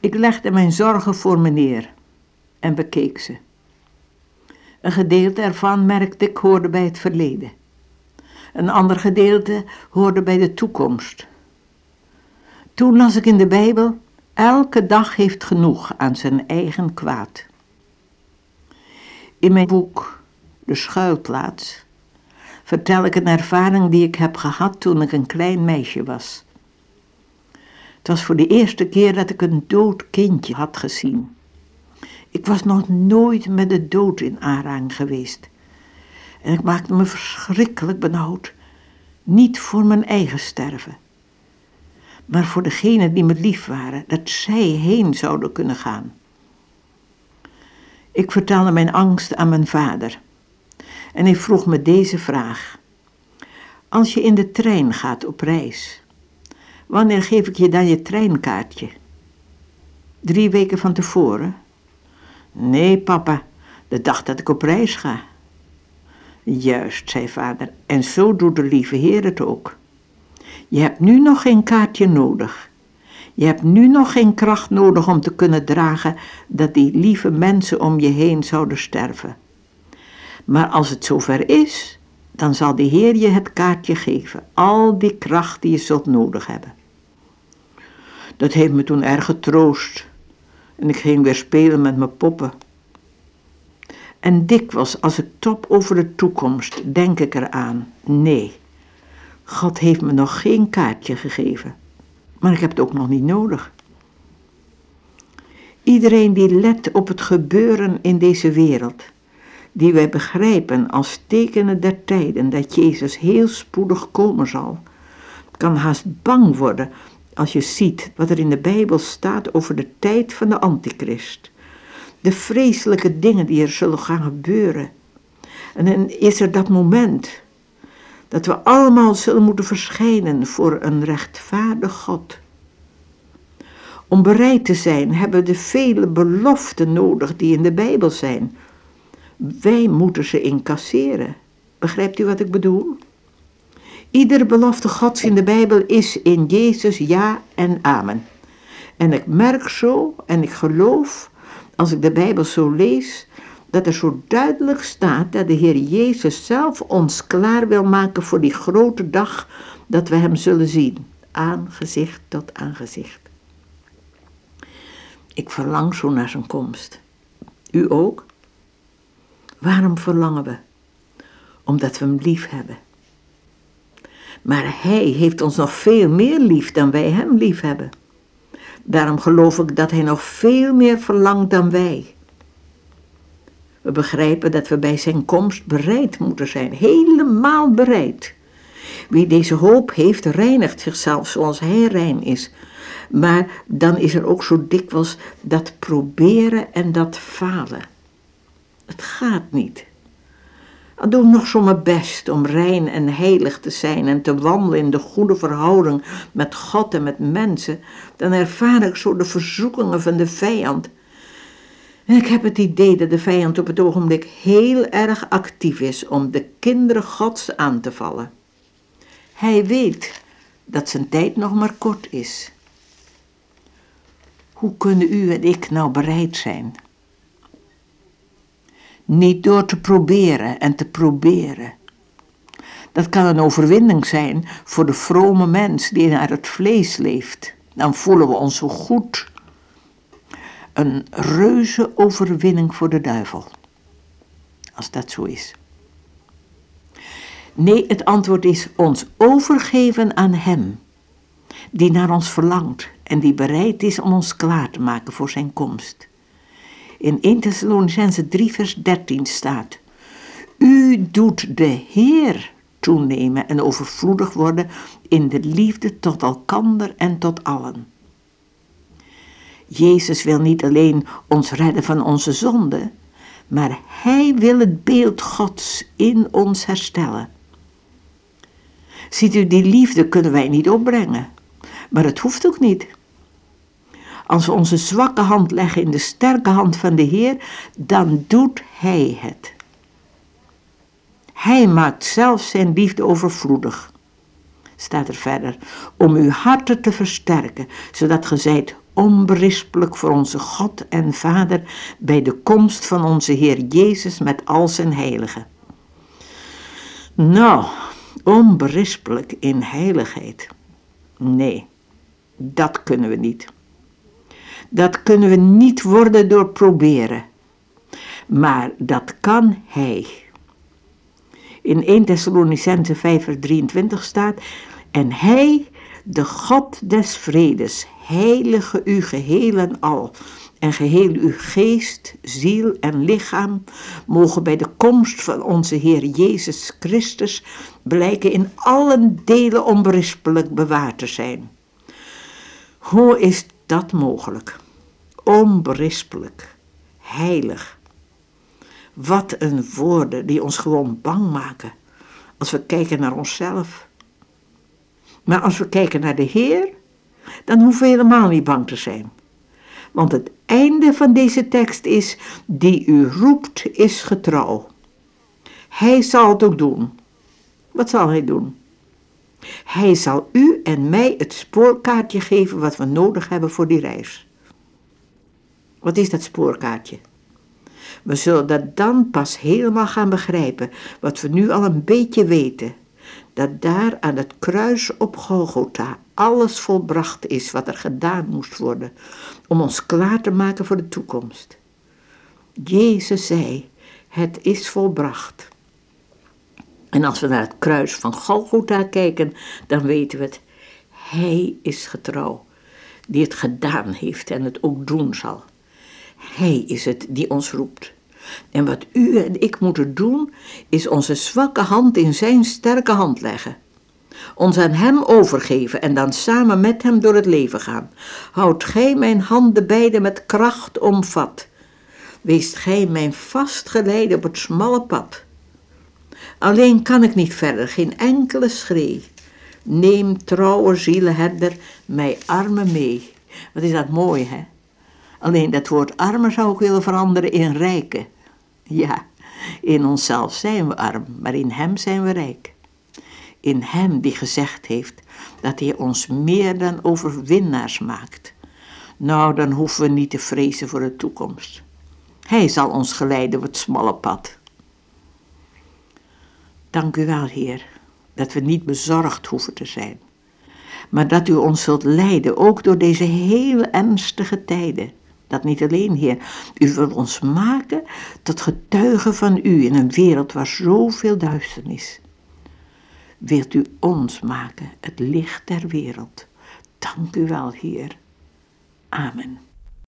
Ik legde mijn zorgen voor me neer en bekeek ze. Een gedeelte ervan merkte ik hoorde bij het verleden. Een ander gedeelte hoorde bij de toekomst. Toen las ik in de Bijbel, elke dag heeft genoeg aan zijn eigen kwaad. In mijn boek De Schuilplaats vertel ik een ervaring die ik heb gehad toen ik een klein meisje was. Het was voor de eerste keer dat ik een dood kindje had gezien. Ik was nog nooit met de dood in aanraking geweest. En ik maakte me verschrikkelijk benauwd. Niet voor mijn eigen sterven, maar voor degenen die me lief waren, dat zij heen zouden kunnen gaan. Ik vertelde mijn angst aan mijn vader en hij vroeg me deze vraag. Als je in de trein gaat op reis, wanneer geef ik je dan je treinkaartje? Drie weken van tevoren? Nee, papa, de dag dat ik op reis ga. Juist, zei vader, en zo doet de lieve Heer het ook. Je hebt nu nog geen kaartje nodig. Je hebt nu nog geen kracht nodig om te kunnen dragen dat die lieve mensen om je heen zouden sterven. Maar als het zover is, dan zal de Heer je het kaartje geven, al die kracht die je zult nodig hebben. Dat heeft me toen erg getroost en ik ging weer spelen met mijn poppen. En dikwijls als ik top over de toekomst, denk ik eraan, nee, God heeft me nog geen kaartje gegeven, maar ik heb het ook nog niet nodig. Iedereen die let op het gebeuren in deze wereld, die wij begrijpen als tekenen der tijden dat Jezus heel spoedig komen zal, kan haast bang worden als je ziet wat er in de Bijbel staat over de tijd van de Antichrist. De vreselijke dingen die er zullen gaan gebeuren. En dan is er dat moment dat we allemaal zullen moeten verschijnen voor een rechtvaardig God. Om bereid te zijn hebben we de vele beloften nodig die in de Bijbel zijn. Wij moeten ze incasseren. Begrijpt u wat ik bedoel? Iedere belofte Gods in de Bijbel is in Jezus ja en amen. En ik merk zo en ik geloof, als ik de Bijbel zo lees, dat er zo duidelijk staat dat de Heer Jezus zelf ons klaar wil maken voor die grote dag dat we Hem zullen zien, aangezicht tot aangezicht. Ik verlang zo naar zijn komst. U ook? Waarom verlangen we? Omdat we Hem lief hebben. Maar Hij heeft ons nog veel meer lief dan wij Hem lief hebben. Daarom geloof ik dat Hij nog veel meer verlangt dan wij. We begrijpen dat we bij Zijn komst bereid moeten zijn, helemaal bereid. Wie deze hoop heeft, reinigt zichzelf zoals Hij rein is. Maar dan is er ook zo dikwijls dat proberen en dat falen. Het gaat niet. Doe nog zo mijn best om rein en heilig te zijn en te wandelen in de goede verhouding met God en met mensen, dan ervaar ik zo de verzoekingen van de vijand. En ik heb het idee dat de vijand op het ogenblik heel erg actief is om de kinderen Gods aan te vallen. Hij weet dat zijn tijd nog maar kort is. Hoe kunnen u en ik nou bereid zijn? Niet door te proberen en te proberen. Dat kan een overwinning zijn voor de vrome mens die naar het vlees leeft. Dan voelen we ons zo goed. Een reuze overwinning voor de duivel. Als dat zo is. Nee, het antwoord is ons overgeven aan Hem, die naar ons verlangt en die bereid is om ons klaar te maken voor Zijn komst. In 1 Thessalonicense 3 vers 13 staat, U doet de Heer toenemen en overvloedig worden in de liefde tot elkander en tot allen. Jezus wil niet alleen ons redden van onze zonden, maar Hij wil het beeld Gods in ons herstellen. Ziet u, die liefde kunnen wij niet opbrengen, maar het hoeft ook niet. Als we onze zwakke hand leggen in de sterke hand van de Heer, dan doet Hij het. Hij maakt zelf zijn liefde overvloedig. Staat er verder, om uw harten te versterken, zodat ge zijt onberispelijk voor onze God en Vader bij de komst van onze Heer Jezus met al zijn heiligen. Nou, onberispelijk in heiligheid. Nee, dat kunnen we niet. Dat kunnen we niet worden door proberen. Maar dat kan Hij. In 1 Thessalonicense 5 vers 23 staat, en Hij, de God des vredes, heilige u geheel en al, en geheel uw geest, ziel en lichaam mogen bij de komst van onze Heer Jezus Christus blijken in alle delen onberispelijk bewaard te zijn. Hoe is dat mogelijk? Onberispelijk, heilig. Wat een woorden die ons gewoon bang maken als we kijken naar onszelf. Maar als we kijken naar de Heer, dan hoeven we helemaal niet bang te zijn. Want het einde van deze tekst is, die u roept is getrouw. Hij zal het ook doen. Wat zal hij doen? Hij zal u en mij het spoorkaartje geven wat we nodig hebben voor die reis. Wat is dat spoorkaartje? We zullen dat dan pas helemaal gaan begrijpen, wat we nu al een beetje weten. Dat daar aan het kruis op Golgotha alles volbracht is wat er gedaan moest worden om ons klaar te maken voor de toekomst. Jezus zei, het is volbracht. En als we naar het kruis van Golgotha kijken, dan weten we het. Hij is getrouw, die het gedaan heeft en het ook doen zal. Hij is het die ons roept. En wat u en ik moeten doen, is onze zwakke hand in zijn sterke hand leggen. Ons aan hem overgeven en dan samen met hem door het leven gaan. Houd gij mijn handen beide met kracht omvat. Weest gij mijn vastgeleide op het smalle pad. Alleen kan ik niet verder, geen enkele schree. Neem trouwe zielenherder mij armen mee. Wat is dat mooi, hè? Alleen dat woord armen zou ik willen veranderen in rijke. Ja, in onszelf zijn we arm, maar in Hem zijn we rijk. In Hem die gezegd heeft dat Hij ons meer dan overwinnaars maakt. Nou, dan hoeven we niet te vrezen voor de toekomst. Hij zal ons geleiden op het smalle pad. Dank u wel, Heer, dat we niet bezorgd hoeven te zijn, maar dat u ons zult leiden, ook door deze hele ernstige tijden. Dat niet alleen, Heer. U wilt ons maken tot getuigen van U in een wereld waar zoveel duisternis. Wilt U ons maken, het licht der wereld. Dank u wel, Heer. Amen.